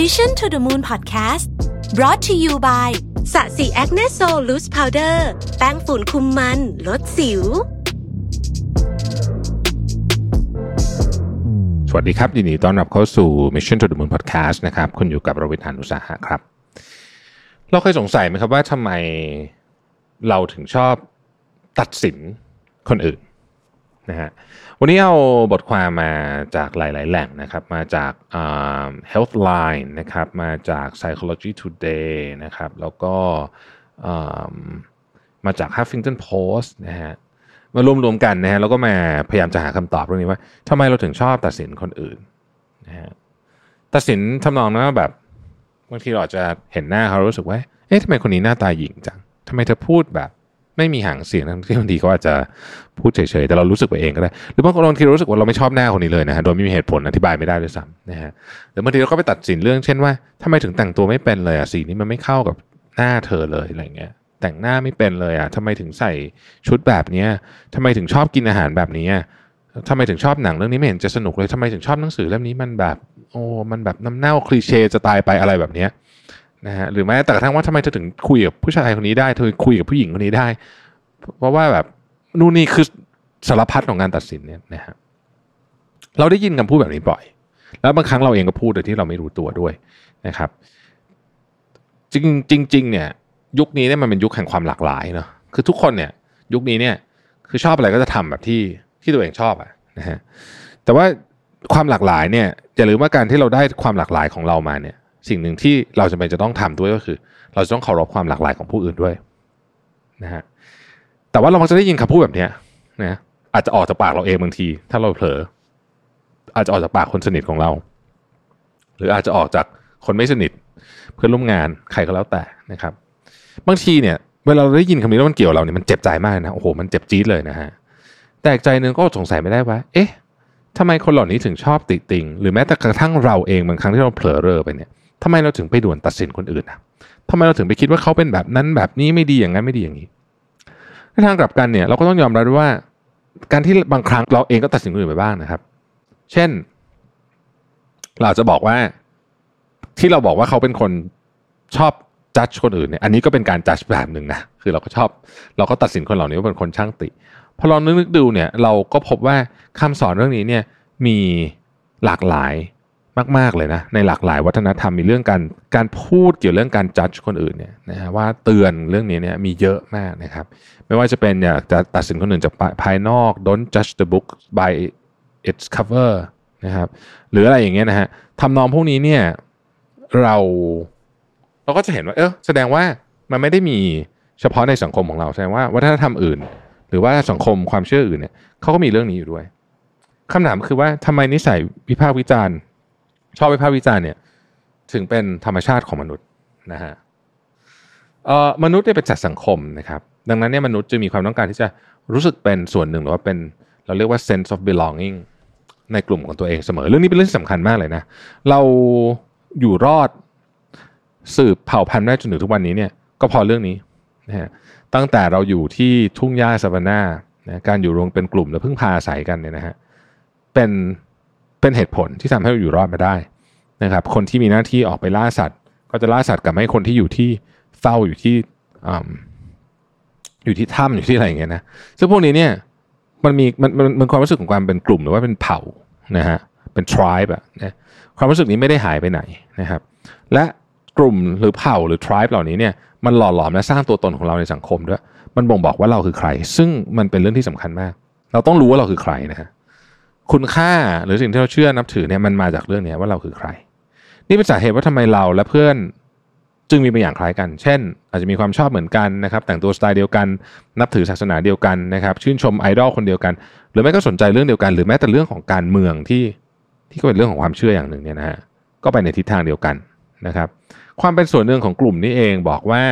Mission to the Moon Podcast brought to you by ศศิ Acne Sol Loose Powder แป้งฝุ่นคุมมัน ลดสิว สวัสดีครับยินดีต้อนรับเข้าสู่ Mission to the Moon Podcast นะครับ คุณอยู่กับรวิศ หาญอุตสาหะครับ เราเคยสงสัยไหมครับว่าทำไมเราถึงชอบตัดสินคนอื่น นะฮะวันนี้เอาบทความมาจากหลาย ๆ แหล่งนะครับ มาจาก Healthline นะครับมาจาก Psychology Today นะครับแล้วก็มาจาก Huffington Post นะฮะมารวม ๆ กันนะฮะแล้วก็มาพยายามจะหาคำตอบเรื่องนี้ว่าทำไมเราถึงชอบตัดสินคนอื่นนะฮะตัดสินทำนองนั้นว่าแบบบางทีเราอาจจะเห็นหน้าเขารู้สึกว่าเอ๊ะทำไมคนนี้หน้าตาหยิ่งจังทำไมเธอพูดแบบ ไม่มีหางเสียงทั้งที่บางทีเขาอาจจะพูดเฉยๆ แต่เรารู้สึกไปเองก็ได้ หรือบางคนบางทีเรารู้สึกว่าเราไม่ชอบหน้าคนนี้เลยนะฮะ โดยไม่มีเหตุผลอธิบายไม่ได้ด้วยซ้ำนะฮะ หรือบางทีเราก็ไปตัดสินเรื่องเช่นว่าทำไมถึงแต่งตัวไม่เป็นเลยอะ สีนี้มันไม่เข้ากับหน้าเธอเลยอะไรเงี้ย แต่งหน้าไม่เป็นเลยอะทำไมถึงใส่ชุดแบบเนี้ยทำไมถึงชอบกินอาหารแบบนี้ทำไมถึงชอบหนังเรื่องนี้ไม่เห็นจะสนุกเลยทำไมถึงชอบหนังสือเล่มนี้มันแบบ โอ้ มันแบบน้ำเน่าคลีเช่จะตายไปอะไรแบบเนี้ย นะฮะหรือแม้แต่กระทั่งว่าทำไมเธอถึงคุยกับผู้ชายคนนี้ได้เธอคุยกับผู้หญิงคนนี้ได้ เพราะว่าแบบนู่นนี่คือสารพัดของการตัดสินเนี่ยนะฮะเราได้ยินคำพูดแบบนี้บ่อย แล้วบางครั้งเราเองก็พูดโดยที่เราไม่รู้ตัวด้วยนะครับ จริงจริงเนี่ยยุคนี้เนี่ยมันเป็นยุคแห่งความหลากหลายเนาะคือทุกคนเนี่ยยุคนี้เนี่ยคือชอบอะไรก็จะทำแบบที่ที่ตัวเองชอบอะนะฮะแต่ว่าความหลากหลายเนี่ยอย่าลืมว่าการที่เราได้ความหลากหลายของเรามาเนี่ย สิ่งหนึ่งที่เราจะเป็นจะต้องทำด้วยก็คือ เราจะต้องเคารพความหลากหลายของผู้อื่นด้วยนะฮะแต่ว่าเรามักจะได้ยินคำพูดแบบนี้นะอาจจะออกจากปากเราเองบางที ถ้าเราเผลอ อาจจะออกจากปากคนสนิทของเรา หรืออาจจะออกจากคนไม่สนิท เพื่อนร่วมงานใครก็แล้วแต่นะครับ บางทีเนี่ยเวลาเราได้ยินคำนี้แล้วมันเกี่ยวเราเนี่ยมันเจ็บใจมากนะโอ้โหมันเจ็บจี๊ดเลยนะฮะแต่อีกใจหนึ่งก็สงสัยไม่ได้ว่า เอ๊ะทำไมคนเหล่านี้ถึงชอบติติง หรือแม้แต่กระทั่งเราเองบางครั้งที่เราเผลอเรอไปเนี่ย ทำไมเราถึงไปด่วนตัดสินคนอื่นนะทำไมเราถึงไปคิดว่าเขาเป็นแบบนั้นแบบนี้ไม่ดีอย่างนั้นไม่ดีอย่างนี้ในทางกลับกันเนี่ยเราก็ต้องยอมรับด้วยว่า การที่บางครั้งเราเองก็ตัดสินคนอื่นไปบ้างนะครับ เช่น เราจะบอกว่าที่เราบอกว่าเขาเป็นคนชอบจัดคนอื่นเนี่ยอันนี้ก็เป็นการจัดแบบหนึ่งนะคือเราก็ชอบ เราก็ตัดสินคนเหล่านี้ว่าเป็นคนช่างติพอลองนึกดูเนี่ย เราก็พบว่าคำสอนเรื่องนี้เนี่ยมีหลากหลาย มาก ๆ เลยนะ ในหลากหลายวัฒนธรรมมีเรื่องการการพูดเกี่ยวเรื่องการจัดคนอื่นเนี่ยนะฮะว่าเตือนเรื่องนี้เนี่ยมีเยอะมากนะครับ ไม่ว่าจะเป็นอยากจะตัดสินคนอื่นจากภายนอก don't judge the book by its cover นะครับหรืออะไรอย่างเงี้ยนะฮะทำนองพวกนี้เนี่ยเราเราก็จะเห็นว่าเออแสดงว่ามันไม่ได้มีเฉพาะในสังคมของเราแสดงว่าวัฒนธรรมอื่น หรือว่าสังคมความเชื่ออื่นเนี่ยเขาก็มีเรื่องนี้อยู่ด้วยคำถามคือว่าทำไมนิสัยวิพากษ์วิจารณ์ ชอบวิพากษ์วิจารณ์เนี่ยถึงเป็นธรรมชาติของมนุษย์นะฮะเอ่อมนุษย์เนี่ยเป็นสัตว์สังคมนะครับ ดังนั้นเนี่ยมนุษย์จะมีความต้องการที่จะรู้สึกเป็นส่วนหนึ่งหรือว่าเป็นเราเรียกว่า sense of belonging ในกลุ่มของตัวเองเสมอ เรื่องนี้เป็นเรื่องสำคัญมากเลยนะ เราอยู่รอดสืบเผ่าพันธุ์ได้จนถึงทุกวันนี้เนี่ยก็พอเรื่องนี้นะฮะตั้งแต่เราอยู่ที่ทุ่งหญ้าซาบานานะการอยู่รวมเป็นกลุ่มแล้วพึ่งพาอาศัยกันเนี่ยนะฮะเป็น เป็นเหตุผลที่ทำให้เราอยู่รอดมาได้นะครับ คนที่มีหน้าที่ออกไปล่าสัตว์ ก็จะล่าสัตว์กับให้คนที่อยู่ที่เฝ้าอยู่ที่อยู่ที่ถ้ำอยู่ที่อะไรอย่างเงี้ยนะซึ่งพวกนี้เนี่ยมันมีมันมันมันความรู้สึกของความเป็นกลุ่มหรือว่าเป็นเผ่านะฮะเป็น tribe อะนะความรู้สึกนี้ไม่ได้หายไปไหนนะครับ และกลุ่มหรือเผ่าหรือ tribe เหล่านี้เนี่ยมันหล่อหลอมและสร้างตัวตนของเราในสังคมด้วย มันบ่งบอกว่าเราคือใคร ซึ่งมันเป็นเรื่องที่สำคัญมาก เราต้องรู้ว่าเราคือใครนะฮะ คุณค่าหรือสิ่งที่เราเชื่อนับถือเนี่ยมันมาจากเรื่องนี้ว่าเราคือใคร นี่เป็นสาเหตุว่าทำไมเราและเพื่อนจึงมีบางอย่างคล้ายกัน เช่น อาจจะมีความชอบเหมือนกันนะครับ แต่งตัวสไตล์เดียวกัน นับถือศาสนาเดียวกันนะครับ ชื่นชมไอดอลคนเดียวกัน หรือแม้ก็สนใจเรื่องเดียวกัน หรือแม้แต่เรื่องของการเมืองที่ที่ก็เป็นเรื่องของความเชื่ออย่างหนึ่งเนี่ยนะฮะ ก็ไปในทิศทางเดียวกันนะครับ ความเป็นส่วนหนึ่งของกลุ่มนี้เองบอกว่า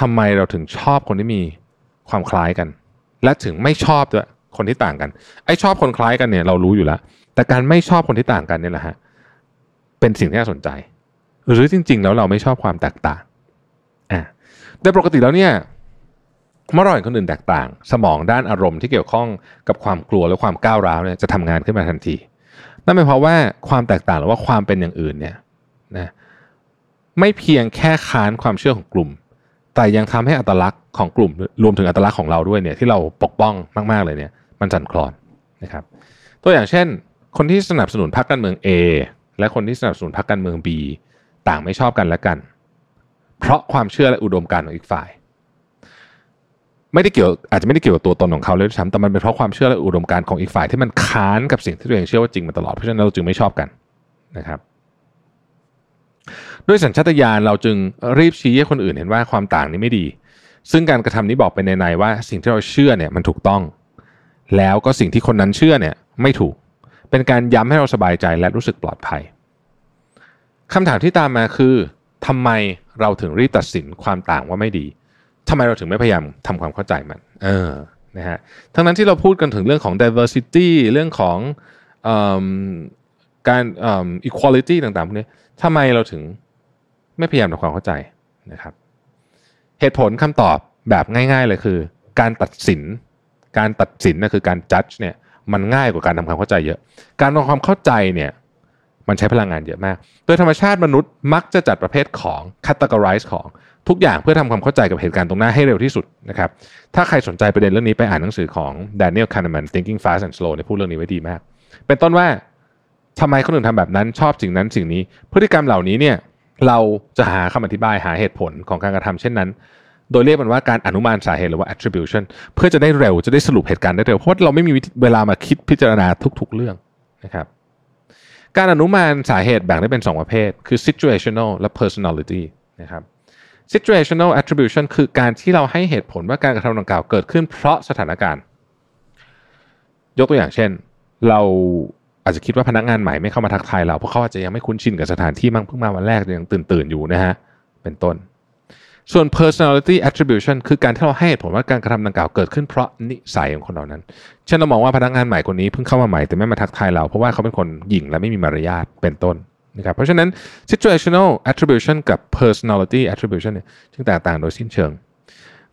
ทำไมเราถึงชอบคนที่มีความคล้ายกัน และถึงไม่ชอบด้วย คนที่ต่างกันไอ้ชอบคนคล้ายกันเนี่ยเรารู้อยู่แล้ว แต่การไม่ชอบคนที่ต่างกันเนี่ยแหละฮะเป็นสิ่งที่น่าสนใจ หรือจริง ๆ แล้วเราไม่ชอบความแตกต่างอ่าโดยปกติแล้วเนี่ยเมื่อเราเห็นคนอื่นแตกต่าง สมองด้านอารมณ์ที่เกี่ยวข้องกับความกลัวและความก้าวร้าวเนี่ยจะทำงานขึ้นมาทันทีนั่นหมายความว่าความแตกต่างหรือว่าความเป็นอย่างอื่นเนี่ยนะไม่เพียงแค่ค้านความเชื่อของกลุ่ม แต่ยังทำให้อัตลักษณ์ของกลุ่มรวมถึงอัตลักษณ์ของเราด้วยเนี่ยที่เราปกป้องมาก ๆเลยเนี่ยมันสั่นคลอนนะครับ ตัวอย่างเช่น คนที่สนับสนุนพรรคการเมือง A และคนที่สนับสนุนพรรคการเมือง B ต่างไม่ชอบกันและกัน เพราะความเชื่อและอุดมการณ์ของอีกฝ่าย ไม่ได้เกี่ยวอาจจะไม่ได้เกี่ยวกับตัวตนของเขาเลยด้วยซ้ำแต่มันเป็นเพราะความเชื่อและอุดมการณ์ของอีกฝ่ายที่มันค้านกับสิ่งที่ตัวเองเชื่อว่าจริงมาตลอดเพราะฉะนั้นเราจึงไม่ชอบกันนะครับ ด้วยสัญชาตญาณเราจึงรีบชี้ให้คนอื่นเห็นว่าความต่างนี้ไม่ดี ซึ่งการกระทำนี้บอกไปในในว่าสิ่งที่เราเชื่อเนี่ยมันถูกต้อง แล้วก็สิ่งที่คนนั้นเชื่อเนี่ยไม่ถูก เป็นการย้ำให้เราสบายใจและรู้สึกปลอดภัยคำถามที่ตามมาคือทำไมเราถึงรีบตัดสินความต่างว่าไม่ดีทำไมเราถึงไม่พยายามทำความเข้าใจมัน เออนะฮะทั้งนั้นที่เราพูดกันถึงเรื่องของ diversity เรื่องของอการ equality ต่างๆพวกนี้ทำไมเราถึง ไม่พยายามทำความเข้าใจนะครับ เหตุผลคำตอบแบบง่าย ๆเลยคือ การตัดสิน การตัดสินนะคือการ judge เนี่ยมันง่ายกว่าการทำความเข้าใจเยอะ การทำความเข้าใจเนี่ยมันใช้พลังงานเยอะมาก โดยธรรมชาติมนุษย์มักจะจัดประเภทของ categorize ของทุกอย่างเพื่อทำความเข้าใจกับเหตุการณ์ตรงหน้าให้เร็วที่สุดนะครับ ถ้าใครสนใจประเด็นเรื่องนี้ไปอ่านหนังสือของ Daniel Kahneman Thinking Fast and Slow ในพูดเรื่องนี้ไว้ดีมาก เป็นต้นว่าทำไมคนอื่นทำแบบนั้นชอบสิ่งนั้นสิ่งนี้ พฤติกรรมเหล่านี้เนี่ย เราจะหาคำอธิบายหาเหตุผลของการกระทำเช่นนั้น โดยเรียกมันว่าการอนุมานสาเหตุหรือว่า attribution เพื่อจะได้เร็วจะได้สรุปเหตุการณ์ได้เร็ว เพราะเราไม่มีเวลามาคิดพิจารณาทุก ๆ เรื่องนะครับ การอนุมานสาเหตุแบ่งได้เป็น 2 ประเภท คือ situational และ personality นะครับ situational attribution คือการที่เราให้เหตุผลว่าการกระทำดังกล่าวเกิดขึ้นเพราะสถานการณ์ ยกตัวอย่างเช่น เรา อาจจะคิดว่าพนักงานใหม่ไม่เข้ามาทักทายเราเพราะเขาอาจจะยังไม่คุ้นชินกับสถานที่มั่งเพิ่งมาวันแรกยังตื่นตื่นอยู่นะฮะเป็นต้น ส่วน personality attribution คือการที่เราให้เหตุผลว่าการกระทำดังกล่าวเกิดขึ้นเพราะนิสัยของคนเหล่านั้นเช่นเรามองว่าพนักงานใหม่คนนี้เพิ่งเข้ามาใหม่แต่ไม่มาทักทายเราเพราะว่าเขาเป็นคนหยิ่งและไม่มีมารยาทเป็นต้นนะครับเพราะฉะนั้น situational attribution กับ personality attribution เนี่ยจึงแตกต่างโดยสิ้นเชิง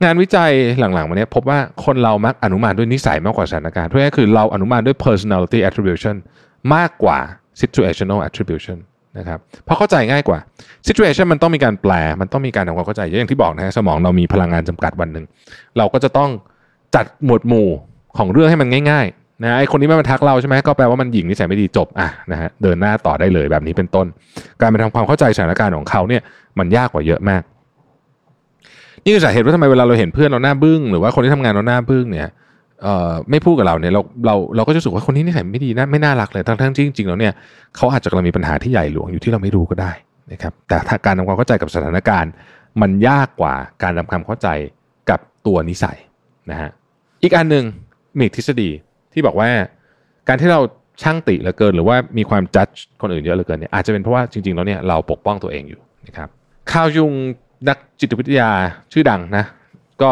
งานวิจัยหลังๆมาเนี้ยพบว่าคนเรามักอนุมานด้วยนิสัยมากกว่าสถานการณ์เพราะงั้นคือเราอนุมานด้วย personality attribution มากกว่า situational attribution นะครับเพราะเข้าใจง่ายกว่า situation มันต้องมีการแปล มันต้องมีการทำความเข้าใจอย่างที่บอกนะฮะสมองเรามีพลังงานจำกัดวันหนึ่งเราก็จะต้องจัดหมวดหมู่ของเรื่องให้มันง่ายๆนะไอคนนี้ไม่มาทักเราใช่ไหมก็แปลว่ามันหญิงนิสัยไม่ดีจบอะนะฮะเดินหน้าต่อได้เลยแบบนี้เป็นต้น การไปทำความเข้าใจสถานการณ์ของเขาเนี่ยมันยากกว่าเยอะมาก นี่คือสาเหตุว่าทำไมเวลาเราเห็นเพื่อนเราหน้าบึ้งหรือว่าคนที่ทำงานเราหน้าบึ้งเนี่ย เอ่อไม่พูดกับเราเนี่ยเราเราเราก็จะรู้สึกว่าคนนี้นิสัยไม่ดีนะไม่น่ารักเลยทั้งทั้งจริงๆแล้วเนี่ยเขาอาจจะกำลังมีปัญหาที่ใหญ่หลวงอยู่ที่เราไม่รู้ก็ได้นะครับแต่ถ้าการทำความเข้าใจกับสถานการณ์ มันยากกว่าการทำความเข้าใจกับตัวนิสัยนะฮะอีกอันหนึ่งมีทฤษฎีที่บอกว่า การที่เราช่างติเหลือเกิน หรือว่ามีความจัดคนอื่นเยอะเหลือเกินเนี่ยอาจจะเป็นเพราะว่าจริงๆแล้วเนี่ยเราปกป้องตัวเองอยู่นะครับคาวยุงนักจิตวิทยาชื่อดังนะก็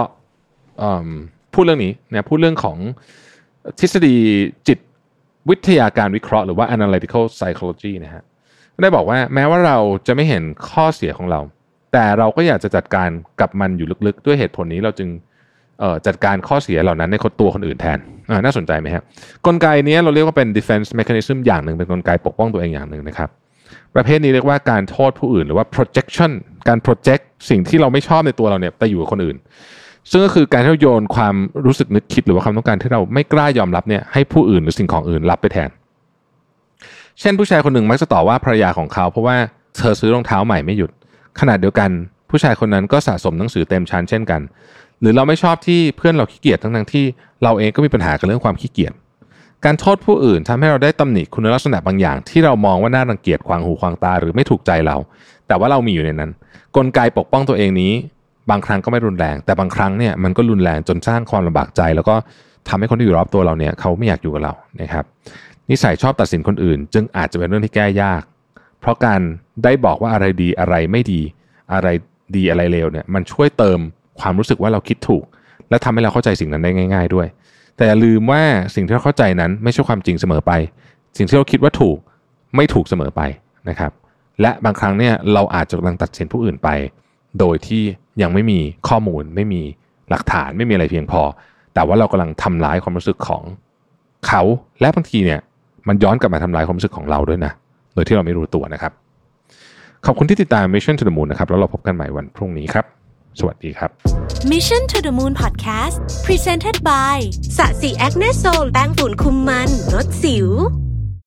พูดเรื่องนี้นะพูดเรื่องของทฤษฎีจิตวิทยาการวิเคราะห์หรือว่า analytical psychology นะฮะได้บอกว่าแม้ว่าเราจะไม่เห็นข้อเสียของเรา แต่เราก็อยากจะจัดการกับมันอยู่ลึกๆ ด้วยเหตุผลนี้เราจึงจัดการข้อเสียเหล่านั้นในตัวคนอื่นแทนน่าสนใจไหมครับกลไกนี้เราเรียกว่าเป็น defense mechanism อย่างหนึ่งเป็นกลไกปกป้องตัวเองอย่างหนึ่งนะครับ ประเภทนี้เรียกว่าการโทษผู้อื่นหรือว่า projection การ project สิ่งที่เราไม่ชอบในตัวเราเนี่ยไปอยู่กับคนอื่น ซึ่งก็คือการที่เราโยนความรู้สึกนึกคิดหรือว่าความต้องการที่เราไม่กล้ายอมรับเนี่ยให้ผู้อื่นหรือสิ่งของอื่นรับไปแทน เช่นผู้ชายคนหนึ่งมักจะต่อว่าภรรยาของเขา เพราะว่าเธอซื้อรองเท้าใหม่ไม่หยุด ขนาดเดียวกัน ผู้ชายคนนั้นก็สะสมหนังสือเต็มชั้นเช่นกัน หรือเราไม่ชอบที่เพื่อนเราขี้เกียจทั้งที่เราเองก็มีปัญหากับเรื่องความขี้เกียจการโทษผู้อื่นทำให้เราได้ตำหนิคุณลักษณะบางอย่าง ที่เรามองว่าน่ารังเกียจขวางหูขวางตาหรือไม่ถูกใจเรา แต่ว่าเรามีอยู่ในนั้น กลไกปกป้องตัวเองนี้ บางครั้งก็ไม่รุนแรง แต่บางครั้งเนี่ยมันก็รุนแรงจนสร้างความลำบากใจ แล้วก็ทำให้คนที่อยู่รอบตัวเราเนี่ยเขาไม่อยากอยู่กับเรานะครับนิสัยชอบตัดสินคนอื่น จึงอาจจะเป็นเรื่องที่แก้ยาก เพราะการได้บอกว่าอะไรดีอะไรไม่ดี อะไรดีอะไรเลวเนี่ยมันช่วยเติมความรู้สึกว่าเราคิดถูก และทำให้เราเข้าใจสิ่งนั้นได้ง่าย ๆ ด้วย แต่อย่าลืมว่าสิ่งที่เราเข้าใจนั้นไม่ใช่ความจริงเสมอไป สิ่งที่เราคิดว่าถูกไม่ถูกเสมอไปนะครับ และบางครั้งเนี่ยเราอาจจะกำลังตัดสินผู้อื่นไป โดยที่ยังไม่มีข้อมูล ไม่มีหลักฐานไม่มีอะไรเพียงพอ แต่ว่าเรากำลังทำร้ายความรู้สึกของเขาและบางทีเนี่ยมันย้อนกลับมาทำลายความรู้สึกของเราด้วยนะ โดยที่เราไม่รู้ตัวนะครับ ขอบคุณที่ติดตาม Mission to the Moon นะครับ แล้วเราพบกันใหม่วันพรุ่งนี้ครับ สวัสดีครับ Mission to the Moon Podcast Presented by สะสีแอคเนโซลแป้งฝุ่นคุมมันลดสิว